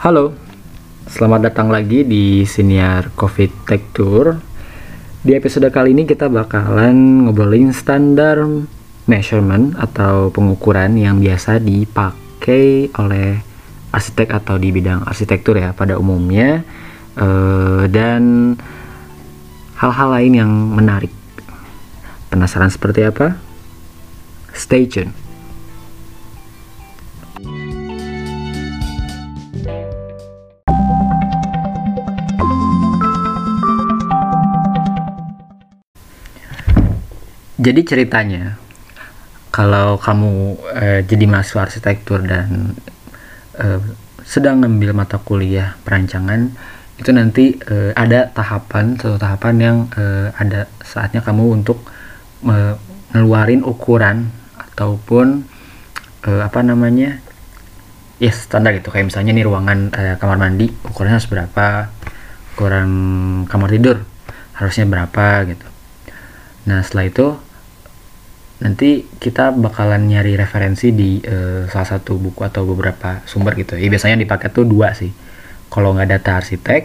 Halo, selamat datang lagi di Senior Covid Tech Tour. Di episode kali ini kita bakalan ngobrolin standar measurement atau pengukuran yang biasa dipakai oleh arsitek atau di bidang arsitektur ya pada umumnya uh, dan hal-hal lain yang menarik. Penasaran seperti apa? Stay tune. Jadi ceritanya, kalau kamu eh, jadi mahasiswa arsitektur dan eh, sedang ngambil mata kuliah perancangan, itu nanti eh, ada tahapan, satu tahapan yang eh, ada saatnya kamu untuk ngeluarin ukuran ataupun eh, apa namanya, ya yes, standar gitu. Kayak misalnya nih ruangan eh, kamar mandi ukurannya harus berapa, ukuran kamar tidur harusnya berapa gitu. Nah setelah itu nanti kita bakalan nyari referensi di uh, salah satu buku atau beberapa sumber gitu. Ya biasanya dipakai tuh dua sih. Kalau nggak data arsitek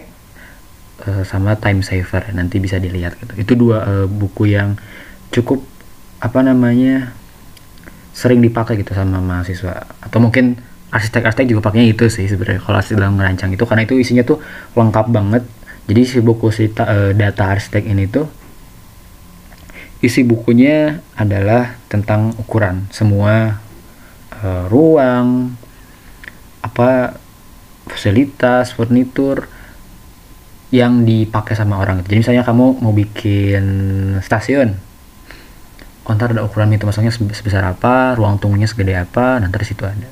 uh, sama time saver. Nanti bisa dilihat gitu. Itu dua uh, buku yang cukup apa namanya sering dipakai gitu sama mahasiswa. Atau mungkin arsitek-arsitek juga pakainya itu sih sebenarnya kalau arsitek dalam merancang itu. Karena itu isinya tuh lengkap banget. Jadi si buku si uh, data arsitek ini tuh isi bukunya adalah tentang ukuran. Semua uh, ruang apa fasilitas furnitur yang dipakai sama orang jadi misalnya kamu mau bikin stasiun oh, ntar ada ukuran itu. Masuknya sebesar apa ruang tunggunya segede apa nanti situ ada.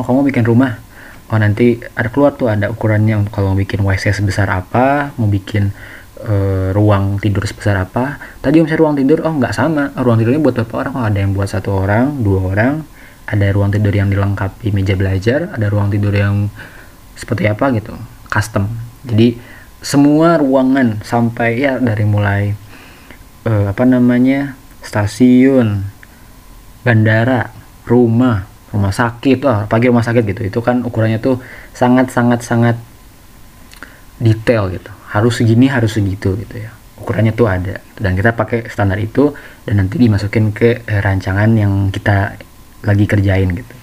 Oh kamu bikin rumah? Oh nanti ada keluar tuh ada ukurannya. Kalau mau bikin WC sebesar apa mau bikin uh, ruang tidur sebesar apa. Tadi misalnya ruang tidur? Oh nggak sama. Ruang tidurnya buat berapa orang? Oh ada yang buat satu orang dua orang. Ada ruang tidur yang dilengkapi meja belajar ada ruang tidur yang seperti apa gitu custom. Jadi semua ruangan sampai ya dari mulai uh, apa namanya stasiun bandara rumah rumah sakit oh pagi rumah sakit gitu. Itu kan ukurannya tuh sangat sangat sangat detail gitu harus segini harus segitu gitu ya. Ukurannya tuh ada. Dan kita pakai standar itu dan nanti dimasukin ke eh, rancangan yang kita lagi kerjain gitu.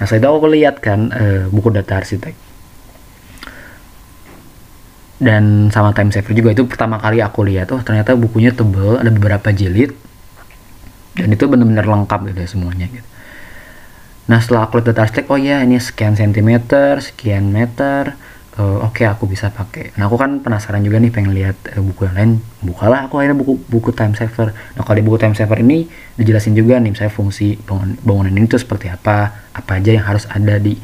Nah saya tahu aku lihat kan eh, buku data arsitek. Dan sama time saver juga. Itu pertama kali aku lihat oh ternyata bukunya tebel ada beberapa jilid. Dan itu benar-benar lengkap gitu ya semuanya gitu. Nah setelah aku lihat data arsitek oh ya ini sekian sentimeter sekian meter uh, oke okay, aku bisa pakai. Nah aku kan penasaran juga nih pengen lihat uh, buku yang lain. Bukalah aku akhirnya buku buku time saver. Nah kalau di buku time saver ini dijelasin juga nih saya fungsi bangunan, bangunan ini tuh seperti apa, apa aja yang harus ada di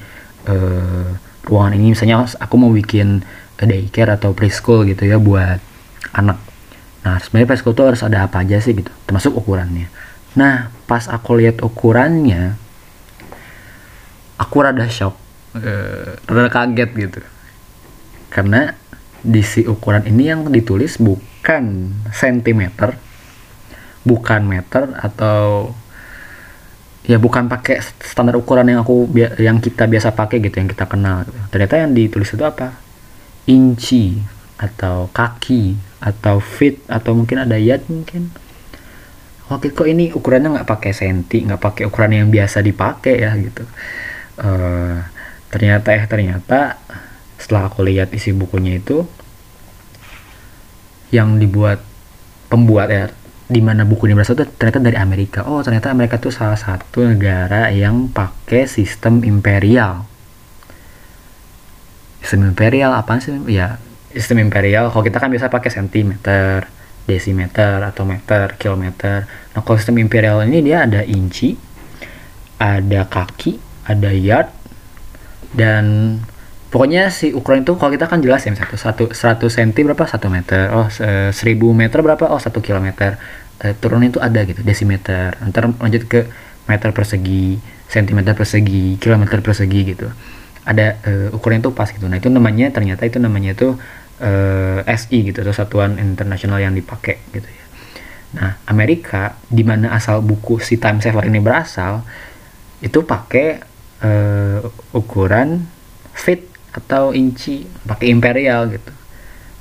uh, ruangan ini. Misalnya aku mau bikin daycare atau preschool gitu ya buat anak. Nah sebenarnya preschool tuh harus ada apa aja sih gitu, termasuk ukurannya. Nah pas aku lihat ukurannya, aku rada shock, uh, rada kaget gitu karena di si ukuran ini yang ditulis bukan sentimeter bukan meter atau ya bukan pakai standar ukuran yang aku yang kita biasa pakai gitu yang kita kenal gitu. ternyata yang ditulis itu apa? Inci atau kaki atau feet atau mungkin ada yard mungkin. Oke kok ini ukurannya nggak pakai senti nggak pakai ukuran yang biasa dipakai ya gitu. Uh, ternyata eh ternyata setelah aku lihat isi bukunya itu yang dibuat pembuat ya di mana buku ini berasal itu ternyata dari Amerika. Oh, ternyata Amerika itu salah satu negara yang pakai sistem imperial. Sistem imperial apa sih? Ya, sistem imperial. Kalau kita kan biasa pakai sentimeter, desimeter atau meter, kilometer. Nah, kalau sistem imperial ini dia ada inci, ada kaki, ada yard, dan pokoknya si ukuran itu kalau kita kan jelas ya satu satu seratus senti berapa? Satu meter. Oh seribu meter berapa? Oh satu kilometer. Eh, turunnya itu ada gitu desimeter. Ntar lanjut ke meter persegi sentimeter persegi kilometer persegi gitu. Ada uh, ukuran itu pas gitu. Nah itu namanya ternyata itu namanya itu uh, SI gitu atau satuan internasional yang dipakai gitu ya. Nah Amerika di mana asal buku si time saver ini berasal itu pakai uh, ukuran feet atau inci pakai imperial gitu.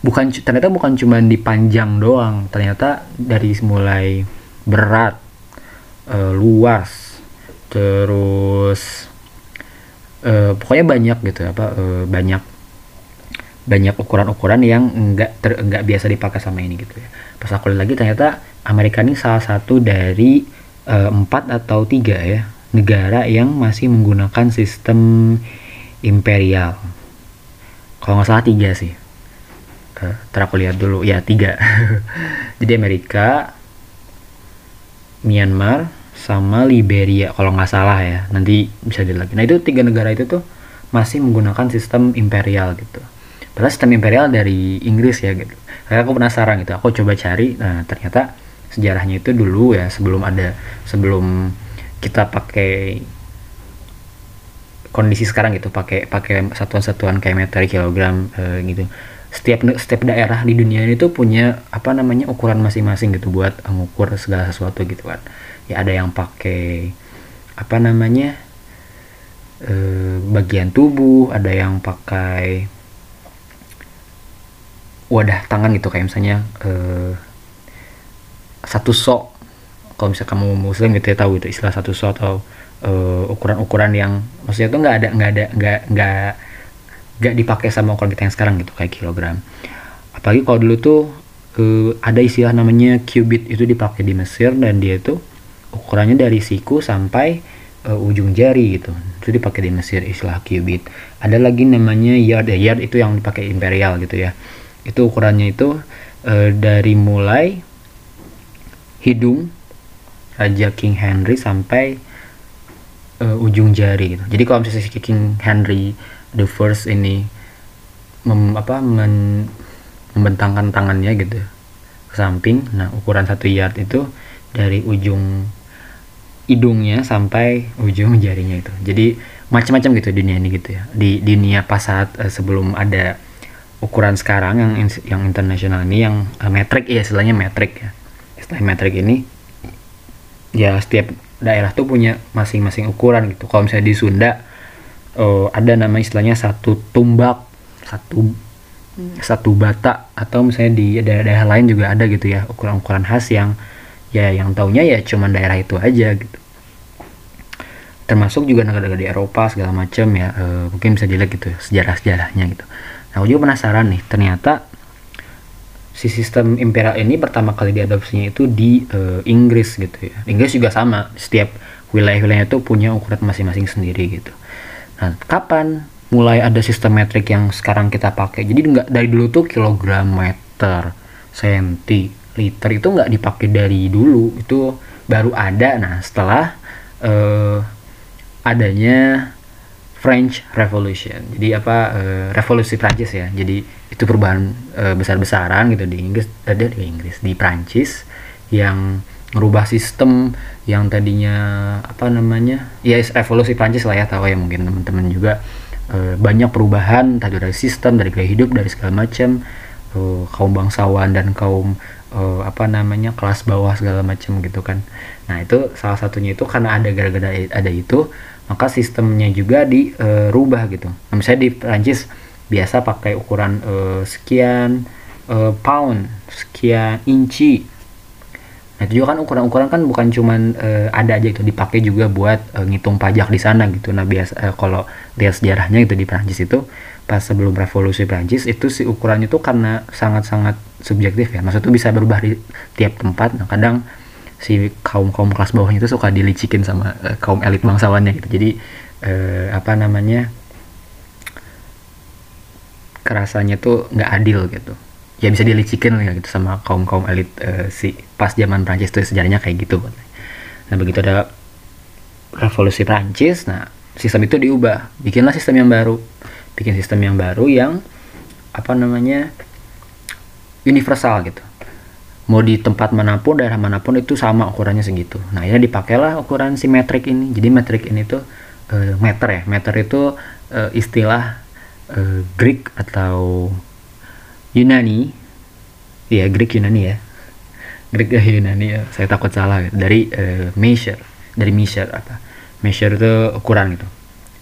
Bukan ternyata bukan cuma di panjang doang ternyata dari mulai berat e, luas terus e, pokoknya banyak gitu apa e, banyak banyak ukuran-ukuran yang enggak ter, enggak biasa dipakai sama ini gitu ya. Pas aku lihat lagi ternyata Amerika ini salah satu dari empat atau tiga ya negara yang masih menggunakan sistem imperial kalau nggak salah tiga sih. Uh, aku lihat dulu. Ya tiga. Jadi Amerika Myanmar sama Liberia. Kalau nggak salah ya. Nanti bisa dilihat lagi. Nah itu tiga negara itu tuh masih menggunakan sistem imperial gitu. Padahal sistem imperial dari Inggris ya gitu. Kayak aku penasaran gitu. Aku coba cari. Nah ternyata sejarahnya itu dulu ya sebelum ada sebelum kita pakai kondisi sekarang gitu pakai pakai satuan-satuan kayak meter kilogram uh, gitu. Setiap setiap daerah di dunia ini tuh punya apa namanya ukuran masing-masing gitu buat mengukur segala sesuatu gitu kan ya ada yang pakai apa namanya uh, bagian tubuh ada yang pakai wadah tangan gitu kayak misalnya uh, satu sok. Kalau misalnya kamu muslim gitu ya tahu itu istilah satu sok atau uh, ukuran-ukuran yang maksudnya tuh nggak ada nggak ada nggak nggak nggak dipakai sama ukuran kita yang sekarang gitu kayak kilogram. Apalagi kalau dulu tuh uh, ada istilah namanya cubit itu dipakai di Mesir dan dia itu ukurannya dari siku sampai uh, ujung jari gitu. Itu dipakai di Mesir istilah cubit ada lagi namanya yard ya yard itu yang dipakai imperial gitu ya. Itu ukurannya itu uh, dari mulai hidung Raja King Henry sampai uh, ujung jari gitu. Jadi kalau misalnya si King Henry the first ini mem, apa men, membentangkan tangannya gitu ke samping, nah ukuran satu yard itu dari ujung hidungnya sampai ujung jarinya itu. Jadi macam-macam gitu dunia ini gitu ya. Di dunia pas saat uh, sebelum ada ukuran sekarang yang yang internasional ini yang uh, metrik ya istilahnya metrik ya. Istilah metrik ini ya setiap daerah tuh punya masing-masing ukuran gitu. Kalau misalnya di Sunda uh, ada nama istilahnya satu tumbak satu hmm. satu bata atau misalnya di daerah-daerah lain juga ada gitu ya ukuran-ukuran khas yang ya yang taunya ya cuman daerah itu aja gitu. Termasuk juga negara-negara di Eropa segala macam ya uh, mungkin bisa dilihat gitu sejarah-sejarahnya gitu. Nah aku juga penasaran nih ternyata si sistem imperial ini pertama kali diadopsinya itu di uh, Inggris gitu ya. Inggris juga sama, setiap wilayah-wilayahnya itu punya ukuran masing-masing sendiri gitu. Nah, kapan mulai ada sistem metrik yang sekarang kita pakai? Jadi nggak dari dulu tuh kilogram, meter, senti, liter itu nggak dipakai dari dulu, itu baru ada. Nah, setelah uh, adanya French Revolution. Jadi apa uh, revolusi Prancis ya. Jadi itu perubahan uh, besar-besaran gitu di Inggris, ada eh, di Inggris, di Prancis yang merubah sistem yang tadinya apa namanya? Ya revolusi Prancis lah ya tahu ya mungkin teman-teman juga uh, banyak perubahan tadi dari sistem, dari gaya hidup, dari segala macam uh, kaum bangsawan dan kaum uh, apa namanya kelas bawah segala macam gitu kan. Nah, itu salah satunya itu karena ada gara-gara ada itu maka sistemnya juga dirubah gitu. Nah, misalnya di Prancis biasa pakai ukuran uh, sekian uh, pound, sekian inci. Nah, itu juga kan ukuran-ukuran kan bukan cuman uh, ada aja itu dipakai juga buat uh, ngitung pajak di sana gitu. Nah, biasa uh, kalau lihat sejarahnya itu di Prancis itu pas sebelum revolusi Prancis itu si ukurannya tuh karena sangat-sangat subjektif ya. Maksudnya bisa berubah di tiap tempat. Nah, kadang si kaum kaum kelas bawahnya itu suka dilicikin sama uh, kaum elit bangsawannya gitu. Jadi uh, apa namanya kerasanya tuh nggak adil gitu. Ya bisa dilicikin ya gitu sama kaum kaum elit uh, si pas zaman Prancis itu sejarahnya kayak gitu nah begitu ada revolusi Prancis nah sistem itu diubah. Bikinlah sistem yang baru. Bikin sistem yang baru yang apa namanya universal gitu mau di tempat mana pun daerah mana pun itu sama ukurannya segitu. Nah ini dipakailah ukuran si metrik ini. Jadi metrik ini tuh e, meter ya. Meter itu e, istilah e, Greek atau Yunani. Ya Greek Yunani ya. Greek Yunani ya saya takut salah. Gitu. dari e, measure. Dari measure apa? Measure itu ukuran gitu.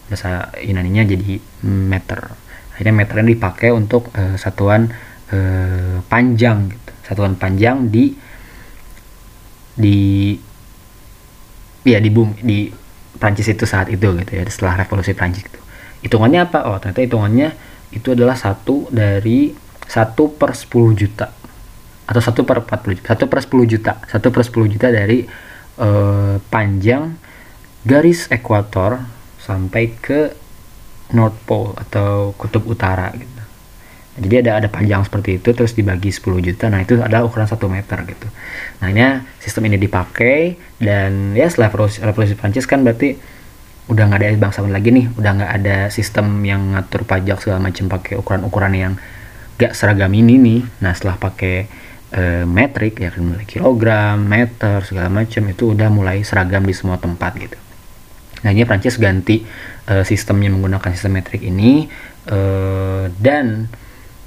Bahasa Yunaninya jadi meter. Akhirnya meternya dipakai untuk uh, satuan uh, panjang gitu satuan panjang di di ya di bumi di Prancis itu saat itu gitu ya setelah revolusi Prancis itu. Hitungannya apa? Oh ternyata hitungannya itu adalah satu dari satu per 10 juta. Atau satu per 40 juta. Satu per 10 juta. Satu per 10 juta dari uh, panjang garis ekuator sampai ke North Pole atau kutub utara gitu jadi ada ada panjang seperti itu terus dibagi 10 juta nah itu adalah ukuran 1 meter gitu. Nah ini sistem ini dipakai dan ya setelah revolusi, revolusi Prancis kan berarti udah nggak ada bangsawan lagi nih udah nggak ada sistem yang ngatur pajak segala macam pakai ukuran-ukuran yang gak seragam ini nih. Nah setelah pakai uh, metrik ya kan mulai kilogram meter segala macam itu udah mulai seragam di semua tempat gitu. Nah ini Prancis ganti uh, sistemnya menggunakan sistem metrik ini uh, dan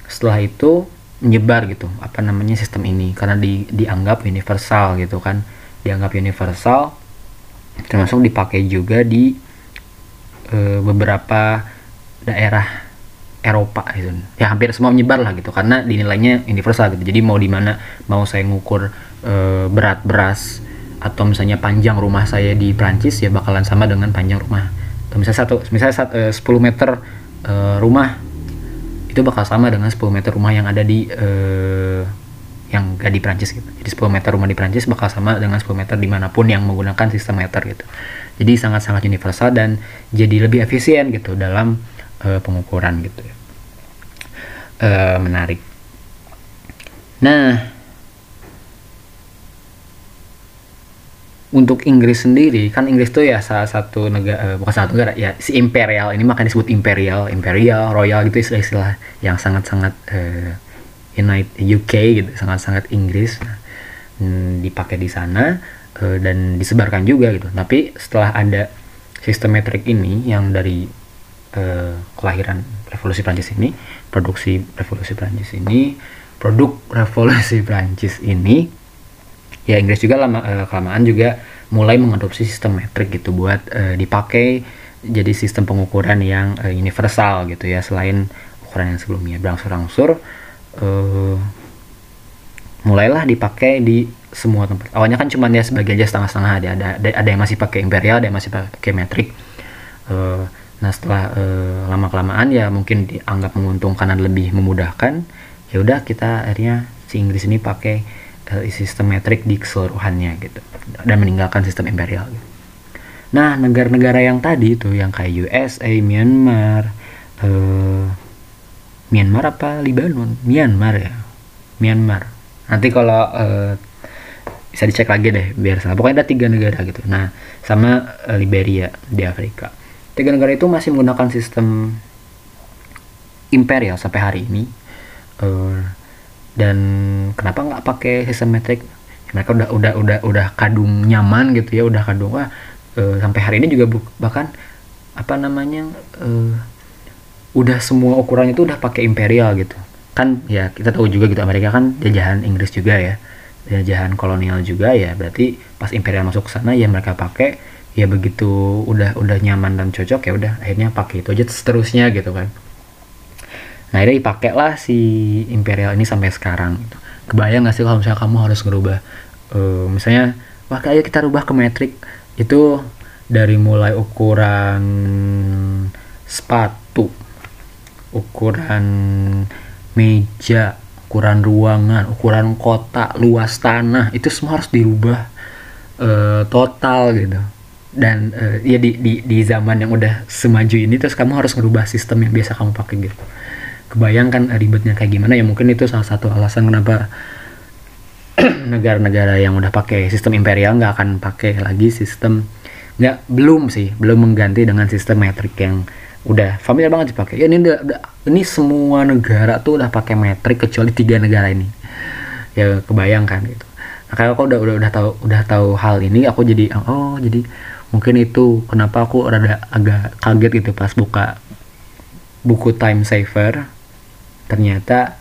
setelah itu menyebar gitu apa namanya sistem ini. Karena di, dianggap universal gitu kan. Dianggap universal termasuk dipakai juga di e, beberapa daerah Eropa gitu. Ya hampir semua menyebar lah gitu karena dinilainya universal gitu. Jadi mau di mana mau saya ngukur e, berat beras atau misalnya panjang rumah saya di Prancis ya bakalan sama dengan panjang rumah. Misalnya satu misalnya satu, e, 10 meter e, rumah itu bakal sama dengan 10 meter rumah yang ada di uh, yang gak di Prancis gitu. Jadi 10 meter rumah di Prancis bakal sama dengan 10 meter di mana pun yang menggunakan sistem meter gitu. Jadi sangat-sangat universal dan jadi lebih efisien gitu dalam uh, pengukuran gitu. Uh, menarik. Nah, untuk Inggris sendiri kan Inggris tuh ya salah satu negara uh, bukan satu negara ya si imperial. Ini makanya disebut imperial imperial royal gitu istilah-istilah yang sangat-sangat uh, United UK gitu sangat-sangat Inggris. Nah, hmm, dipakai di sana uh, dan disebarkan juga gitu. Tapi setelah ada sistem metrik ini yang dari uh, kelahiran revolusi Prancis ini produksi revolusi Prancis ini produk revolusi Prancis ini ya Inggris juga lama uh, kelamaan juga mulai mengadopsi sistem metrik gitu buat uh, dipakai jadi sistem pengukuran yang uh, universal gitu ya selain ukuran yang sebelumnya. Berangsur-angsur uh, mulailah dipakai di semua tempat. Awalnya kan cuma ya sebagian aja setengah-setengah ada ada ada yang masih pakai imperial ada yang masih pakai metrik. Uh, nah setelah uh, lama kelamaan ya mungkin dianggap menguntungkan dan lebih memudahkan ya udah kita akhirnya si Inggris ini pakai sistem metrik di keseluruhannya gitu dan meninggalkan sistem imperial gitu. Nah, negara-negara yang tadi itu yang kayak USA, Myanmar, uh, Myanmar apa Libanon? Myanmar ya. Myanmar. Nanti kalau uh, bisa dicek lagi deh biar salah. Pokoknya ada tiga negara gitu. Nah, sama uh, Liberia di Afrika. Tiga negara itu masih menggunakan sistem imperial sampai hari ini. Uh, dan kenapa nggak pakai sistem metrik mereka udah udah udah udah kadung nyaman gitu ya udah kadung wah e, sampai hari ini juga bahkan apa namanya e, udah semua ukurannya itu udah pakai imperial gitu. Kan ya kita tahu juga gitu Amerika kan jajahan Inggris juga ya jajahan kolonial juga ya berarti pas imperial masuk ke sana ya mereka pakai ya begitu udah udah nyaman dan cocok ya udah akhirnya pakai itu aja seterusnya gitu kan nah akhirnya dipakai lah si imperial ini sampai sekarang gitu. kebayang gak sih kalau misalnya kamu harus ngerubah uh, misalnya wah kayak kita rubah ke metrik itu dari mulai ukuran sepatu ukuran meja ukuran ruangan ukuran kota luas tanah itu semua harus dirubah uh, total gitu. Dan uh, ya di, di di zaman yang udah semaju ini terus kamu harus ngerubah sistem yang biasa kamu pakai gitu kebayangkan ribetnya kayak gimana ya mungkin itu salah satu alasan kenapa negara-negara yang udah pakai sistem imperial nggak akan pakai lagi sistem nggak belum sih belum mengganti dengan sistem metrik yang udah familiar banget dipakai. Ya ini udah, udah ini semua negara tuh udah pakai metrik kecuali tiga negara ini. Ya kebayangkan gitu. Nah kalau aku udah udah udah tahu udah tahu hal ini aku jadi oh jadi mungkin itu kenapa aku rada agak kaget gitu pas buka buku time saver ternyata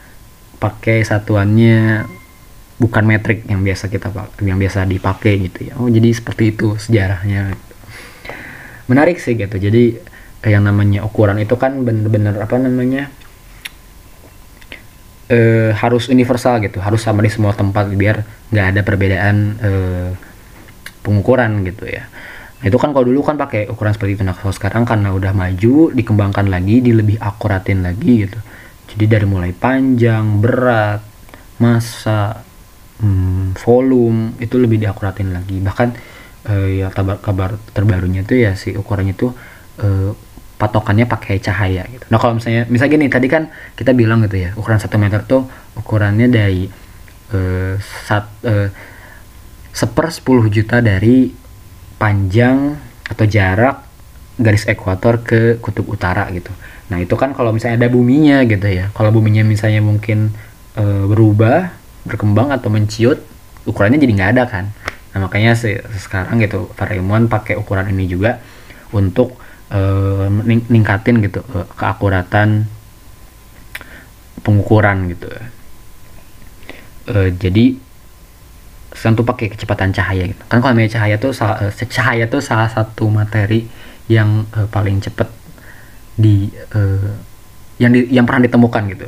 pakai satuannya bukan metrik yang biasa kita yang biasa dipakai gitu ya. Oh jadi seperti itu sejarahnya menarik sih gitu. Jadi yang namanya ukuran itu kan bener-bener apa namanya uh, harus universal gitu. Harus sama di semua tempat biar nggak ada perbedaan uh, pengukuran gitu ya. Nah, itu kan kalau dulu kan pakai ukuran seperti itu. Nah kalau sekarang karena udah maju dikembangkan lagi di lebih akuratin lagi gitu jadi dari mulai panjang berat masa hmm, volume itu lebih diakuratin lagi bahkan uh, ya kabar kabar terbarunya tuh ya si ukurannya tuh uh, patokannya pakai cahaya gitu. Nah kalau misalnya misalnya gini tadi kan kita bilang gitu ya ukuran satu meter tuh ukurannya dari uh, sat, uh, seper 10 juta dari panjang atau jarak garis ekuator ke kutub utara gitu. Nah itu kan kalau misalnya ada buminya gitu ya. Kalau buminya misalnya mungkin e, berubah, berkembang atau menciut, ukurannya jadi nggak ada kan. Nah makanya se sekarang gitu para pakai ukuran ini juga untuk e, ningkatin gitu e, keakuratan pengukuran gitu. E, jadi tentu pakai kecepatan cahaya gitu. Kan kalau cahaya tuh cahaya tuh salah satu materi yang uh, paling cepat di uh, yang di, yang pernah ditemukan gitu.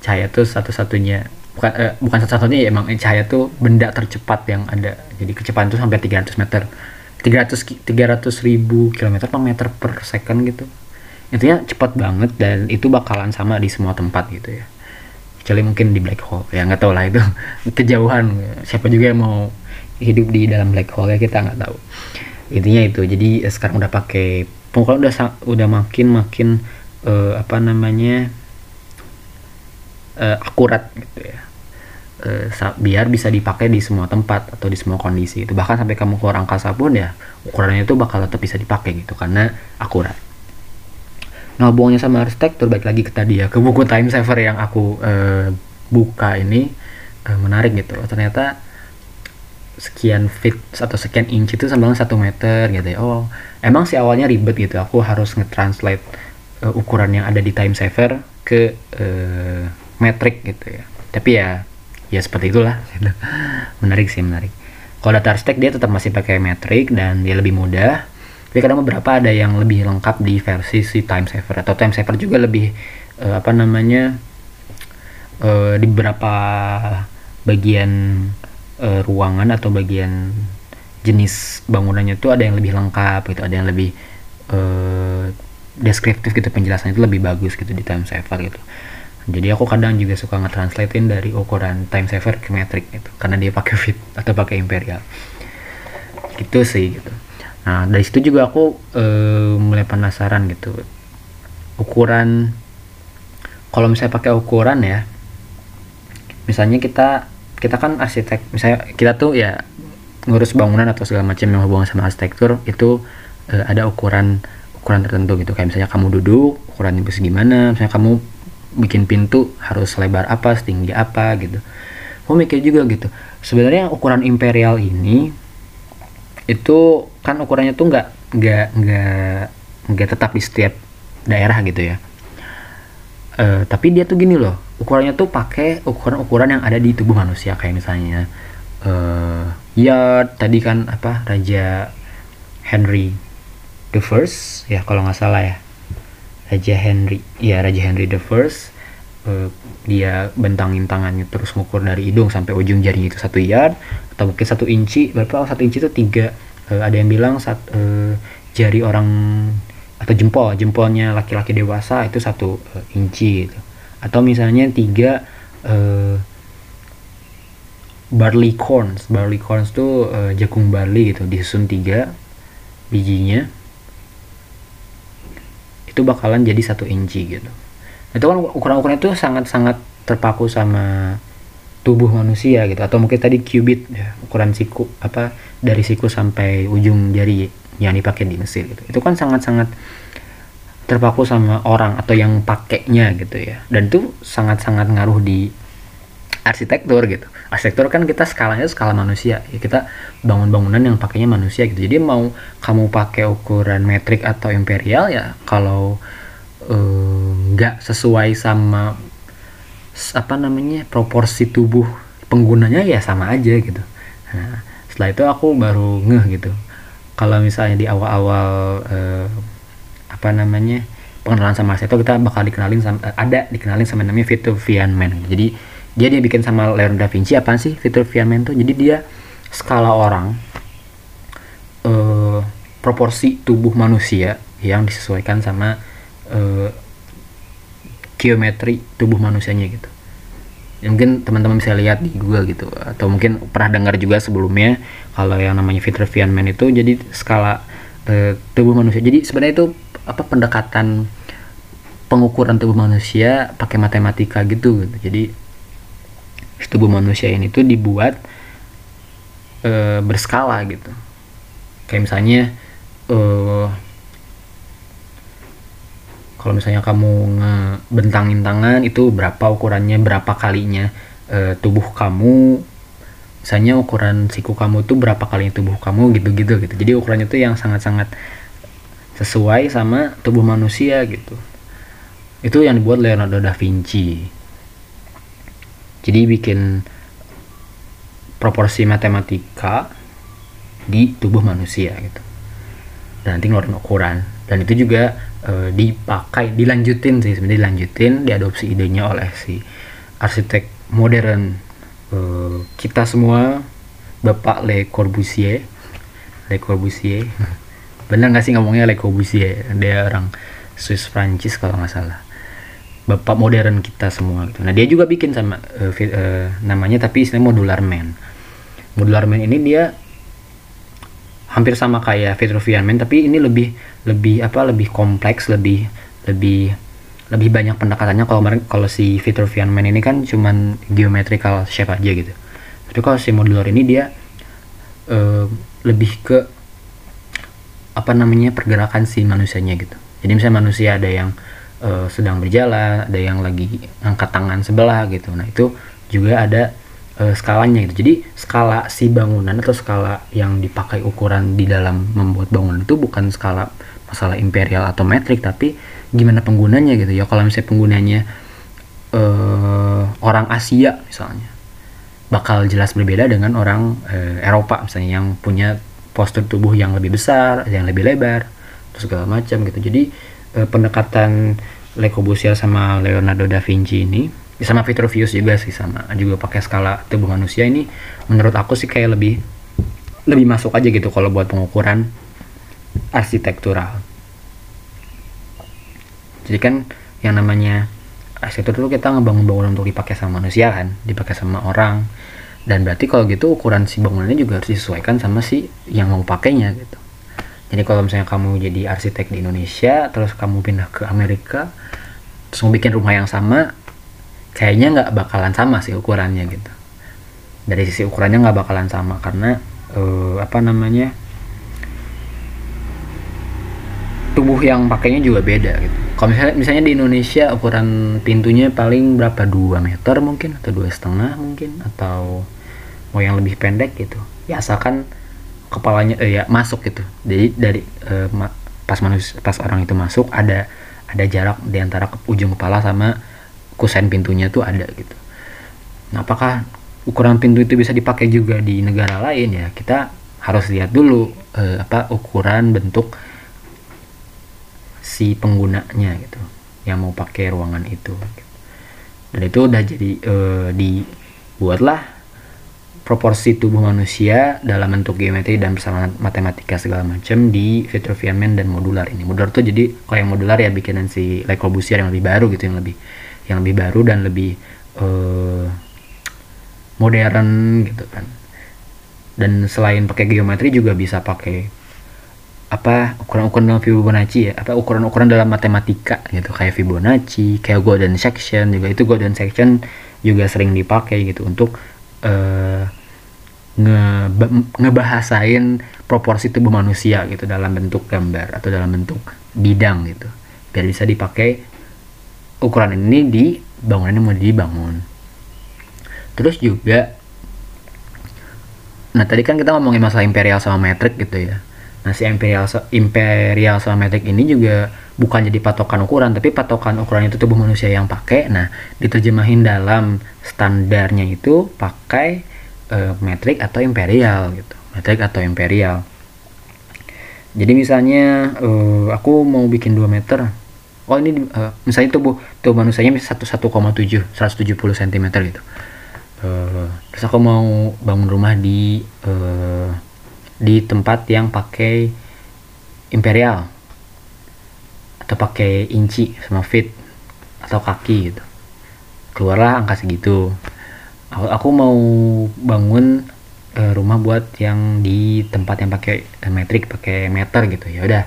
Cahaya tuh satu-satunya bukan uh, bukan satu-satunya ya emang cahaya tuh benda tercepat yang ada. Jadi kecepatan tuh sampai 300 meter. 300 300 ribu kilometer per meter per second gitu. Intinya cepat banget dan itu bakalan sama di semua tempat gitu ya kecuali mungkin di black hole ya nggak tahu lah itu kejauhan siapa juga yang mau hidup di dalam black hole ya kita nggak tahu intinya itu jadi sekarang udah pakai pokoknya udah udah makin makin uh, apa namanya uh, akurat gitu ya. Uh, biar bisa dipakai di semua tempat atau di semua kondisi itu bahkan sampai kamu keluar angkasa pun ya ukurannya itu bakal tetap bisa dipakai gitu karena akurat. Nah hubungannya sama arsitektur baik lagi ke tadi ya ke buku time saver yang aku uh, buka ini uh, menarik gitu. Ternyata sekian feet atau sekian inch itu sama dengan satu meter gitu ya. Oh emang sih awalnya ribet gitu. Aku harus nge-translate uh, ukuran yang ada di time saver ke uh, metrik gitu ya. Tapi ya ya seperti itulah. Menarik sih menarik. Kalau data arsitek dia tetap masih pakai metrik dan dia lebih mudah tapi kadang beberapa ada yang lebih lengkap di versi si time saver atau time saver juga lebih uh, apa namanya uh, di beberapa bagian uh, ruangan atau bagian jenis bangunannya itu ada yang lebih lengkap gitu ada yang lebih uh, deskriptif gitu penjelasannya itu lebih bagus gitu di time saver gitu. Jadi aku kadang juga suka nge-translatein dari ukuran time saver ke metric gitu karena dia pakai fit atau pakai imperial. Gitu sih gitu. Nah dari situ juga aku e, mulai penasaran gitu. Ukuran kalau misalnya pakai ukuran ya misalnya kita kita kan arsitek. Misalnya kita tuh ya ngurus bangunan atau segala macam yang hubungan sama arsitektur itu e, ada ukuran ukuran tertentu gitu. Kayak misalnya kamu duduk ukuran itu segimana. Misalnya kamu bikin pintu harus lebar apa setinggi apa gitu. Aku mikir juga gitu. Sebenarnya ukuran imperial ini itu kan ukurannya tuh nggak nggak nggak nggak tetap di setiap daerah gitu ya. Uh, tapi dia tuh gini loh ukurannya tuh pakai ukuran-ukuran yang ada di tubuh manusia kayak misalnya uh, ya tadi kan apa Raja Henry the First ya kalau nggak salah ya. Raja Henry ya Raja Henry the First uh, dia bentangin tangannya terus ngukur dari hidung sampai ujung jarinya itu satu yard atau mungkin satu inci berapa oh, satu inci itu tiga. Uh, ada yang bilang saat uh, jari orang atau jempol jempolnya laki-laki dewasa itu satu uh, inci gitu atau misalnya tiga uh, barley corns. Barley corns tuh uh, jagung barley gitu disusun tiga bijinya. Itu bakalan jadi satu inci gitu. Itu kan ukuran-ukuran itu sangat-sangat terpaku sama tubuh manusia gitu. Atau mungkin tadi cubit ya ukuran siku apa dari siku sampai ujung jari yang dipakai di Mesir gitu. Itu kan sangat-sangat terpaku sama orang atau yang pakainya gitu ya. Dan itu sangat-sangat ngaruh di arsitektur gitu. Arsitektur kan kita skalanya skala manusia. Ya kita bangun bangunan yang pakainya manusia gitu. Jadi mau kamu pakai ukuran metrik atau imperial ya kalau eh, nggak uh, sesuai sama apa namanya proporsi tubuh penggunanya ya sama aja gitu. Nah, setelah itu aku baru ngeh gitu. Kalau misalnya di awal-awal eh, apa namanya pengenalan sama Arsitek kita bakal dikenalin sama, eh, ada dikenalin sama namanya Vitruvian Man jadi dia dia bikin sama Leonardo da Vinci apa sih Vitruvian Man tuh? Jadi dia skala orang uh, proporsi tubuh manusia yang disesuaikan sama uh, geometri tubuh manusianya gitu. Mungkin teman-teman bisa lihat di Google gitu atau mungkin pernah dengar juga sebelumnya kalau yang namanya Vitruvian Man itu jadi skala uh, tubuh manusia jadi sebenarnya itu apa pendekatan pengukuran tubuh manusia pakai matematika gitu, gitu. jadi tubuh manusia ini tuh dibuat uh, berskala gitu kayak misalnya uh, kalau misalnya kamu ngebentangin tangan itu berapa ukurannya berapa kalinya uh, tubuh kamu misalnya ukuran siku kamu tuh berapa kalinya tubuh kamu gitu-gitu gitu. Jadi ukurannya tuh yang sangat-sangat sesuai sama tubuh manusia gitu. Itu yang dibuat Leonardo da Vinci. Jadi bikin proporsi matematika di tubuh manusia gitu. Dan nanti ngeluarin ukuran. Dan itu juga e, dipakai dilanjutin sih sebenarnya dilanjutin diadopsi idenya oleh si arsitek modern e, kita semua Bapak Le Corbusier Le Corbusier benar nggak sih ngomongnya Le Corbusier dia orang Swiss Prancis kalau nggak salah bapak modern kita semua gitu. Nah dia juga bikin sama uh, uh, namanya tapi istilahnya modular man. Modular man ini dia hampir sama kayak Vitruvian Man tapi ini lebih lebih apa lebih kompleks lebih lebih lebih banyak pendekatannya. Kalau kalau si Vitruvian Man ini kan cuman geometrical shape aja gitu. Tapi kalau si modular ini dia uh, lebih ke apa namanya pergerakan si manusianya gitu. Jadi misalnya manusia ada yang uh, sedang berjalan ada yang lagi angkat tangan sebelah gitu. Nah itu juga ada uh, skalanya gitu. Jadi skala si bangunan atau skala yang dipakai ukuran di dalam membuat bangunan itu bukan skala masalah imperial atau metrik tapi gimana penggunanya gitu ya. Kalau misalnya penggunanya uh, orang Asia misalnya bakal jelas berbeda dengan orang uh, Eropa misalnya yang punya postur tubuh yang lebih besar, yang lebih lebar, terus segala macam gitu. Jadi uh, pendekatan Le Corbusier sama Leonardo da Vinci ini sama Vitruvius juga sih sama juga pakai skala tubuh manusia ini menurut aku sih kayak lebih lebih masuk aja gitu kalau buat pengukuran arsitektural. Jadi kan yang namanya arsitektur itu kita ngebangun bangunan untuk dipakai sama manusia kan dipakai sama orang. Dan berarti kalau gitu ukuran si bangunannya juga harus disesuaikan sama si yang mau pakainya gitu. Jadi kalau misalnya kamu jadi arsitek di Indonesia terus kamu pindah ke Amerika terus mau bikin rumah yang sama kayaknya nggak bakalan sama sih ukurannya gitu. Dari sisi ukurannya nggak bakalan sama karena uh, apa namanya tubuh yang pakainya juga beda gitu kalau misalnya misalnya di Indonesia ukuran pintunya paling berapa 2 meter mungkin atau dua setengah mungkin atau mau yang lebih pendek gitu ya asalkan kepalanya eh, ya masuk gitu jadi dari eh, pas manusia pas orang itu masuk ada ada jarak di antara ujung kepala sama kusen pintunya tuh ada gitu. Nah, apakah ukuran pintu itu bisa dipakai juga di negara lain ya? Kita harus lihat dulu eh, apa ukuran bentuk si penggunanya gitu yang mau pakai ruangan itu. Dan itu udah jadi eh, dibuatlah proporsi tubuh manusia dalam bentuk geometri dan bersama matematika segala macam di Vitruvian Man dan modular ini. Modular tuh jadi kalau yang modular ya bikinan si Le Corbusier yang lebih baru gitu yang lebih yang lebih baru dan lebih uh, modern gitu kan dan selain pakai geometri juga bisa pakai apa ukuran-ukuran dalam Fibonacci ya apa ukuran-ukuran dalam matematika gitu. Kayak Fibonacci kayak golden section juga itu golden section juga sering dipakai gitu untuk uh, nge ngebahasain proporsi tubuh manusia gitu dalam bentuk gambar atau dalam bentuk bidang gitu. Biar bisa dipakai ukuran ini di bangunan yang mau dibangun. Terus juga nah tadi kan kita ngomongin masalah imperial sama metrik gitu ya nah si imperial imperial sama metrik ini juga bukan jadi patokan ukuran tapi patokan ukuran itu tubuh manusia yang pakai. Nah diterjemahin dalam standarnya itu pakai uh, metrik atau imperial gitu. Metrik atau imperial. Jadi misalnya uh, aku mau bikin 2 meter. Oh ini uh, misalnya tubuh tubuh manusianya satu satu koma tujuh seratus tujuh puluh cm gitu. Uh, terus aku mau bangun rumah di uh, di tempat yang pakai imperial. Atau pakai inci sama feet atau kaki gitu. Keluarlah angka segitu. Aku, aku mau bangun uh, rumah buat yang di tempat yang pakai metrik pakai meter gitu. Ya udah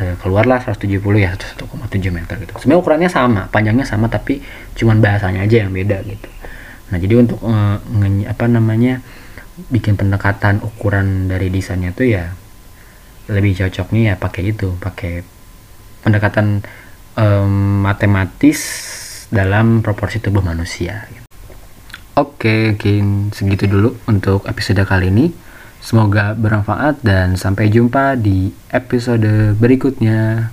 uh, keluarlah 170 ya 1,7 meter gitu. Sebenarnya ukurannya sama panjangnya sama tapi cuman bahasanya aja yang beda gitu. Nah jadi untuk apa namanya bikin pendekatan ukuran dari desainnya tuh ya lebih cocoknya ya pakai itu pakai pendekatan um, matematis dalam proporsi tubuh manusia. Oke mungkin segitu dulu untuk episode kali ini. Semoga bermanfaat dan sampai jumpa di episode berikutnya